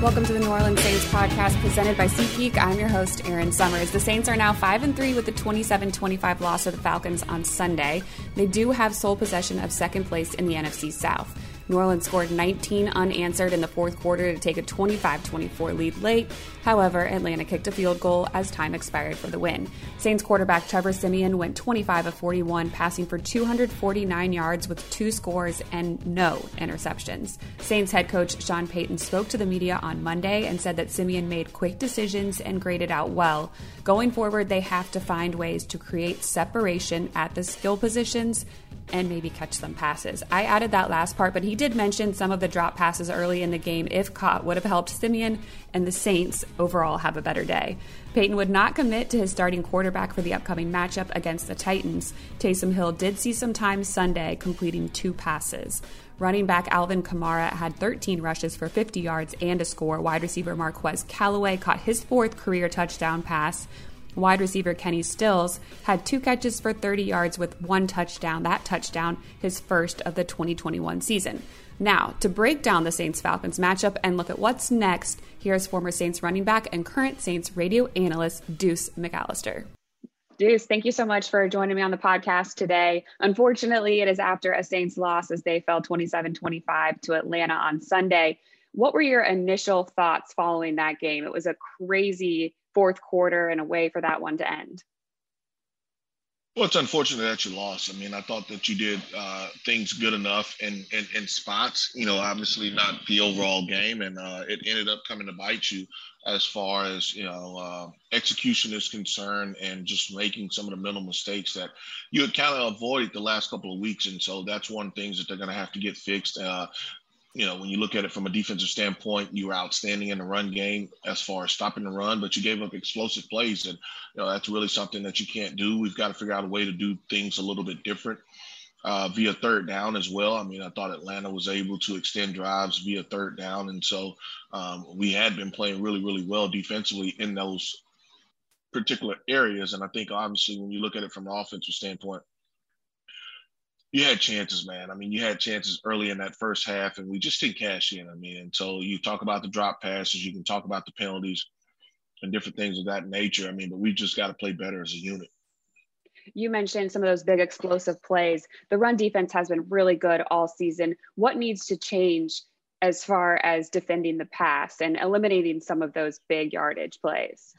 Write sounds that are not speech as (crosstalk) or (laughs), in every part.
Welcome to the New Orleans Saints podcast presented by SeatGeek. I'm your host, Erin Summers. The Saints are now 5 and 3 with the 27 25 loss of the Falcons on Sunday. They do have sole possession of second place in the NFC South. New Orleans scored 19 unanswered in the fourth quarter to take a 25 24 lead late. However, Atlanta kicked a field goal as time expired for the win. Saints quarterback Trevor Siemian went 25 of 41, passing for 249 yards with two scores and no interceptions. Saints head coach Sean Payton spoke to the media on Monday and said that Siemian made quick decisions and graded out well. Going forward, they have to find ways to create separation at the skill positions and maybe catch some passes. I added that last part, but he did mention some of the drop passes early in the game, if caught, would have helped Siemian and the Saints overall have a better day. Payton would not commit to his starting quarterback for the upcoming matchup against the Titans. Taysom Hill did see some time Sunday, completing two passes. Running back Alvin Kamara had 13 rushes for 50 yards and a score. Wide receiver Marquez Callaway caught his fourth career touchdown pass. Wide receiver Kenny Stills had two catches for 30 yards with one touchdown. That touchdown, his first of the 2021 season. Now, to break down the Saints Falcons matchup and look at what's next, here's former Saints running back and current Saints radio analyst Deuce McAllister. Deuce, thank you so much for joining me on the podcast today. Unfortunately, it is after a Saints loss as they fell 27 25 to Atlanta on Sunday. What were your initial thoughts following that game? It was a crazy fourth quarter and a way for that one to end. Well, it's unfortunate that you lost. I mean, I thought that you did uh, things good enough in, in, in spots. You know, obviously not the overall game, and uh, it ended up coming to bite you as far as you know uh, execution is concerned, and just making some of the mental mistakes that you had kind of avoided the last couple of weeks. And so that's one things that they're going to have to get fixed. You know, when you look at it from a defensive standpoint, you were outstanding in the run game as far as stopping the run, but you gave up explosive plays. And, you know, that's really something that you can't do. We've got to figure out a way to do things a little bit different uh, via third down as well. I mean, I thought Atlanta was able to extend drives via third down. And so um, we had been playing really, really well defensively in those particular areas. And I think obviously when you look at it from an offensive standpoint, you had chances, man. I mean, you had chances early in that first half, and we just didn't cash in. I mean, and so you talk about the drop passes, you can talk about the penalties and different things of that nature. I mean, but we just got to play better as a unit. You mentioned some of those big explosive plays. The run defense has been really good all season. What needs to change as far as defending the pass and eliminating some of those big yardage plays?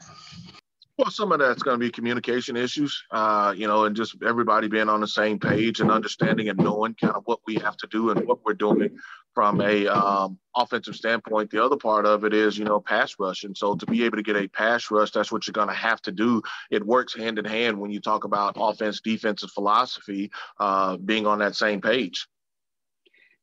Well, some of that's going to be communication issues, uh, you know, and just everybody being on the same page and understanding and knowing kind of what we have to do and what we're doing from a um, offensive standpoint. The other part of it is, you know, pass rush. And so to be able to get a pass rush, that's what you're going to have to do. It works hand in hand when you talk about offense, defensive philosophy, uh, being on that same page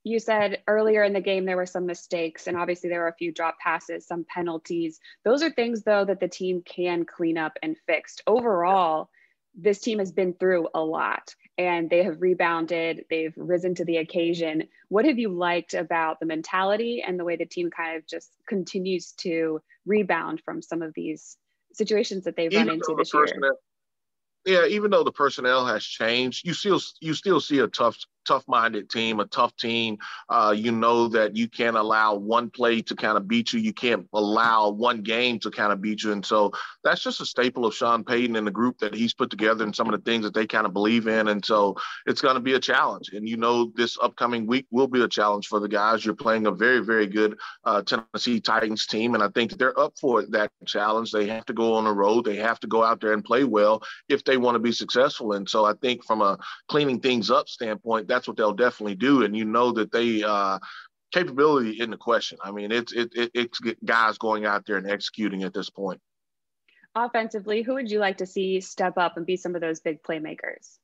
you said earlier in the game there were some mistakes and obviously there were a few drop passes some penalties. Those are things though that the team can clean up and fix. Overall this team has been through a lot and they have rebounded they've risen to the occasion. What have you liked about the mentality and the way the team kind of just continues to rebound from some of these situations that they've Even run into this year? yeah, even though the personnel has changed, you still you still see a tough tough-minded team, a tough team. Uh, you know that you can't allow one play to kind of beat you. You can't allow one game to kind of beat you. And so that's just a staple of Sean Payton and the group that he's put together and some of the things that they kind of believe in. And so it's going to be a challenge. And you know this upcoming week will be a challenge for the guys. You're playing a very, very good uh, Tennessee Titans team. And I think they're up for that challenge. They have to go on the road. They have to go out there and play well if they want to be successful. And so I think from a cleaning things up standpoint, that's what they'll definitely do. And you know that they uh, capability in the question. I mean, it's it, it, it's guys going out there and executing at this point. Offensively, who would you like to see step up and be some of those big playmakers?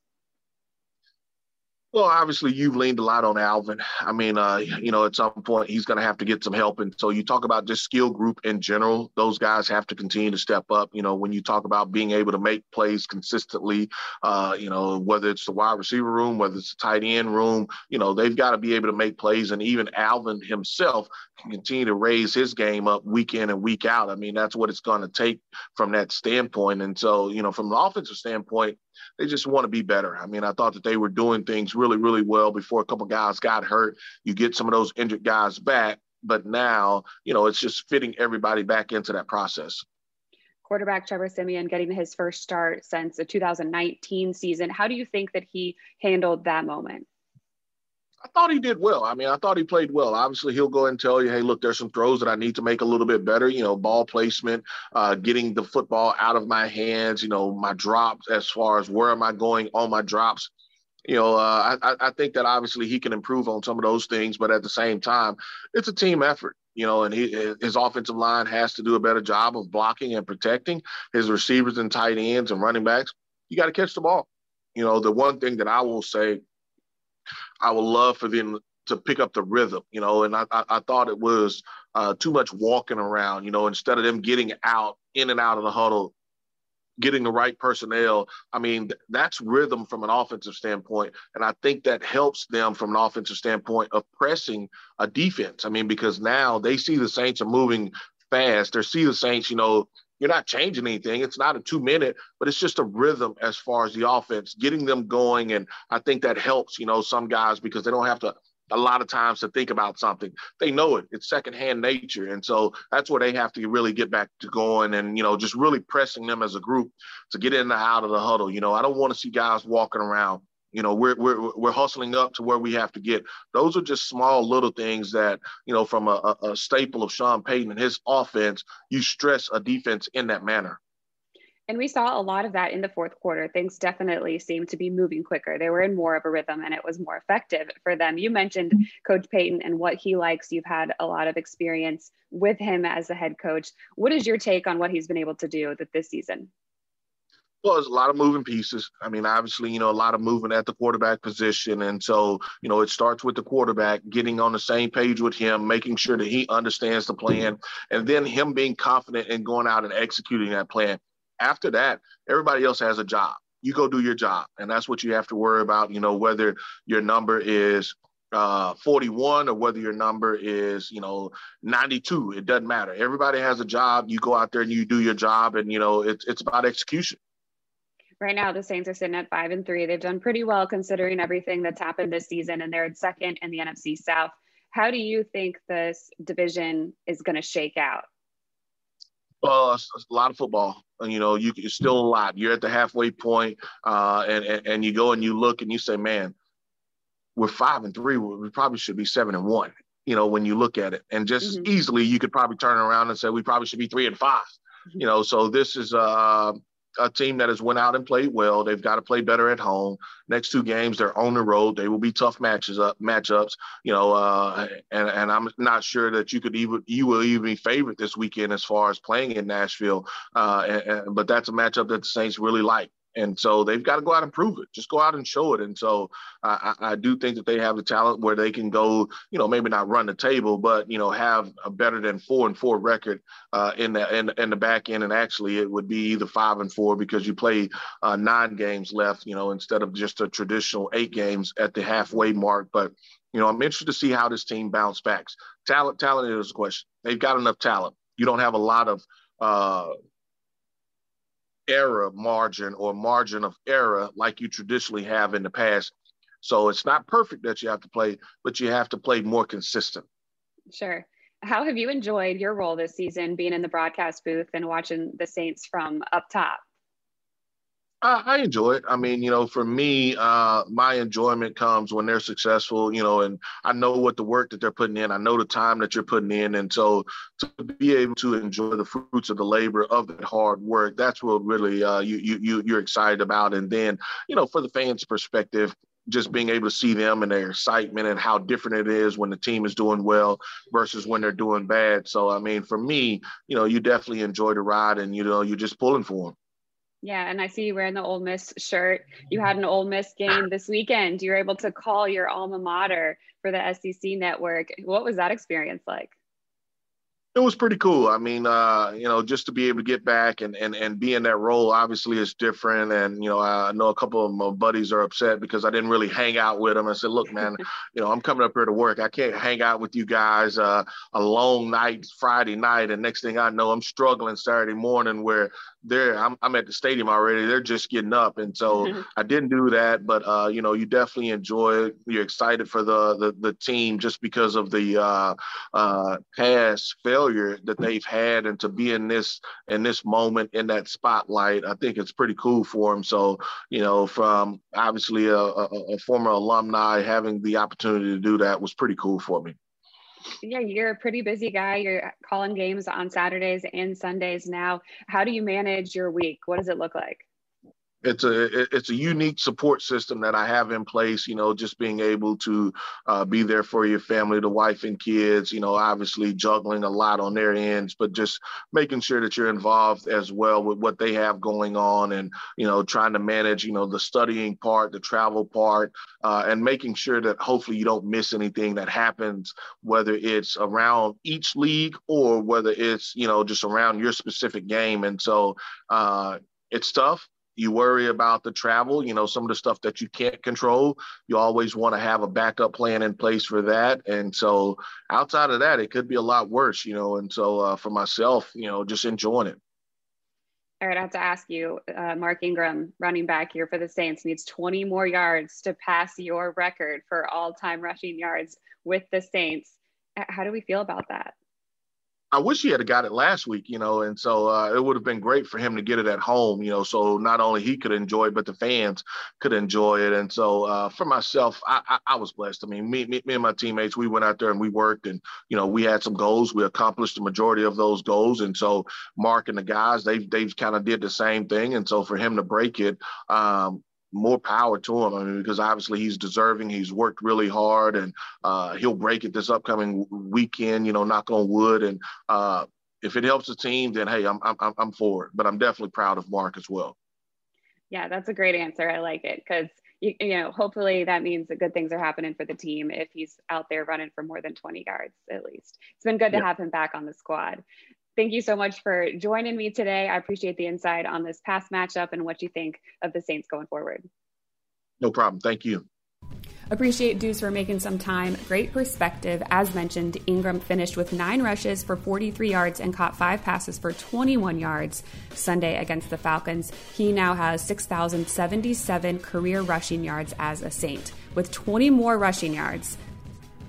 Well, obviously, you've leaned a lot on Alvin. I mean, uh, you know, at some point he's going to have to get some help. And so you talk about just skill group in general; those guys have to continue to step up. You know, when you talk about being able to make plays consistently, uh, you know, whether it's the wide receiver room, whether it's the tight end room, you know, they've got to be able to make plays. And even Alvin himself can continue to raise his game up week in and week out. I mean, that's what it's going to take from that standpoint. And so, you know, from the offensive standpoint, they just want to be better. I mean, I thought that they were doing things really, really really well before a couple guys got hurt. You get some of those injured guys back but now, you know, it's just fitting everybody back into that process. Quarterback Trevor Siemian getting his first start since the 2019 season. How do you think that he handled that moment? I thought he did well. I mean, I thought he played well. Obviously, he'll go and tell you, hey, look, there's some throws that I need to make a little bit better. You know, ball placement, uh, getting the football out of my hands. You know, my drops as far as where am I going on my drops. You know, uh, I, I think that obviously he can improve on some of those things, but at the same time, it's a team effort you know, and he, his offensive line has to do a better job of blocking and protecting his receivers and tight ends and running backs. You got to catch the ball. You know, the one thing that I will say I would love for them to pick up the rhythm, you know, and I, I, thought it was uh, too much walking around, you know, instead of them getting out, in and out of the huddle, getting the right personnel. I mean, that's rhythm from an offensive standpoint. And I think that helps them from an offensive standpoint of pressing a defense. I mean, because now they see the Saints are moving fast. They see the Saints, you know, you're not changing anything. It's not a two minute, but it's just a rhythm as far as the offense, getting them going. And I think that helps, you know, some guys because they don't have to a lot of times to think about something. They know it. It's secondhand nature. And so that's where they have to really get back to going and, you know, just really pressing them as a group to get in and out of the huddle. You know, I don't want to see guys walking around you know, we're we're we're hustling up to where we have to get. Those are just small little things that you know, from a, a staple of Sean Payton and his offense, you stress a defense in that manner. And we saw a lot of that in the fourth quarter. Things definitely seemed to be moving quicker. They were in more of a rhythm and it was more effective for them. You mentioned mm-hmm. Coach Payton and what he likes. You've had a lot of experience with him as a head coach. What is your take on what he's been able to do this season? Well, there's a lot of moving pieces. I mean, obviously, you know, a lot of movement at the quarterback position. And so, you know, it starts with the quarterback getting on the same page with him, making sure that he understands the plan, mm-hmm. and then him being confident and going out and executing that plan. After that, everybody else has a job. You go do your job. And that's what you have to worry about, you know, whether your number is uh, 41 or whether your number is, you know, 92. It doesn't matter. Everybody has a job. You go out there and you do your job, and, you know, it's, it's about execution right now the Saints are sitting at five and three. They've done pretty well considering everything that's happened this season, and they're at second in the NFC South. How do you think this division is going to shake out? Well, it's, a lot of football. You know, you it's still a lot. You're at the halfway point, uh, and, and and you go and you look and you say, man, we're five and three. We probably should be seven and one. You know, when you look at it, and just mm-hmm. easily you could probably turn around and say we probably should be three and 5 mm-hmm. You know, so this is uh a team that has went out and played well. They've got to play better at home. Next two games, they're on the road. They will be tough matches up matchups. You know, uh, and and I'm not sure that you could even you will even be favored this weekend as far as playing in Nashville. Uh, and, and, but that's a matchup that the Saints really like. And so they've got to go out and prove it. Just go out and show it. And so I, I, do think that they have the talent where they can go, you know, maybe not run the table, but you know, have a better than four and four record uh, in the in, in, the back end. And actually, it would be either five and four because you play uh, nine games left, you know, instead of just a traditional eight games at the halfway mark. But you know, I'm interested to see how this team bounce back. Talent, talent is a question. They've got enough talent. You don't have a lot of uh, error margin or margin of error like you traditionally have in the past. So it's not perfect that you have to play, but you have to play more consistent. Sure. How have you enjoyed your role this season being in the broadcast booth and watching the Saints from up top? I, I enjoy it. I mean, you know, for me, uh, my enjoyment comes when they're successful, you know, and I know what the work that they're putting in. I know the time that you're putting in. And so to be able to enjoy the fruits of the labor of that hard work, that's what really uh, you, you, you, you're excited about. And then, you know, for the fans' perspective, just being able to see them and their excitement and how different it is when the team is doing well versus when they're doing bad. So, I mean, for me, you know, you definitely enjoy the ride and, you know, you're just pulling for them. Yeah, and I see you wearing the Ole Miss shirt. You had an Ole Miss game this weekend. You were able to call your alma mater for the SEC network. What was that experience like? It was pretty cool. I mean, uh, you know, just to be able to get back and, and and be in that role obviously is different. And you know, I know a couple of my buddies are upset because I didn't really hang out with them. I said, look, man, (laughs) you know, I'm coming up here to work. I can't hang out with you guys uh, a long night, Friday night, and next thing I know, I'm struggling Saturday morning where they're I'm, I'm at the stadium already. They're just getting up, and so (laughs) I didn't do that. But uh, you know, you definitely enjoy it. You're excited for the the, the team just because of the uh, uh, past failure that they've had, and to be in this in this moment in that spotlight, I think it's pretty cool for them. So you know, from obviously a, a, a former alumni having the opportunity to do that was pretty cool for me yeah, you're a pretty busy guy. You're calling games on Saturdays and Sundays now. How do you manage your week? What does it look like? It's a it's a unique support system that I have in place. You know, just being able to uh, be there for your family, the wife and kids. You know, obviously juggling a lot on their ends, but just making sure that you're involved as well with what they have going on, and you know, trying to manage you know the studying part, the travel part, uh, and making sure that hopefully you don't miss anything that happens, whether it's around each league or whether it's you know just around your specific game. And so uh, it's tough you worry about the travel, you know, some of the stuff that you can't control. You always want to have a backup plan in place for that. And so outside of that, it could be a lot worse, you know. And so uh, for myself, you know, just enjoying it. All right, I have to ask you, uh, Mark Ingram, running back here for the Saints, needs 20 more yards to pass your record for all time rushing yards with the Saints. How do we feel about that? I wish he had got it last week, you know, and so uh, it would have been great for him to get it at home, you know, so not only he could enjoy it, but the fans could enjoy it. And so uh, for myself, I, I, I, was blessed. I mean, me, me, me and my teammates, we went out there and we worked, and you know, we had some goals. We accomplished the majority of those goals, and so Mark and the guys, they've they've kind of did the same thing. And so for him to break it, um, more power to him. I mean, because obviously he's deserving. He's worked really hard, and uh, he'll break it this upcoming weekend. You know, knock on wood. And uh, if it helps the team, then hey, I'm I'm I'm for it. But I'm definitely proud of Mark as well. Yeah, that's a great answer. I like it because you, you know hopefully that means that good things are happening for the team if he's out there running for more than 20 yards at least. It's been good to yeah. have him back on the squad thank you so much for joining me today. I appreciate the insight on this past matchup and what you think of the Saints going forward. No problem. Thank you. Appreciate Deuce for making some time. Great perspective. As mentioned, Ingram finished with nine rushes for 43 yards and caught five passes for 21 yards Sunday against the Falcons. He now has 6,077 career rushing yards as a Saint, with 20 more rushing yards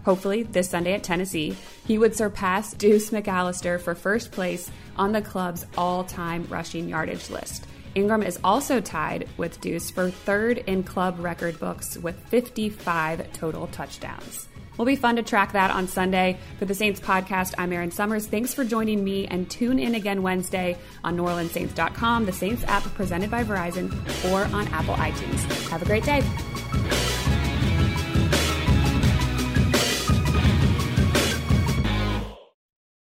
hopefully this Sunday at Tennessee, he would surpass Deuce McAllister for first place on the club's all time rushing yardage list. Ingram is also tied with Deuce for third in club record books with 55 total touchdowns. Will be fun to track that on Sunday. For the Saints podcast, I'm Erin Summers. Thanks for joining me and tune in again Wednesday on NewOrleansSaints.com, the Saints app presented by Verizon, or on Apple iTunes. Have a great day.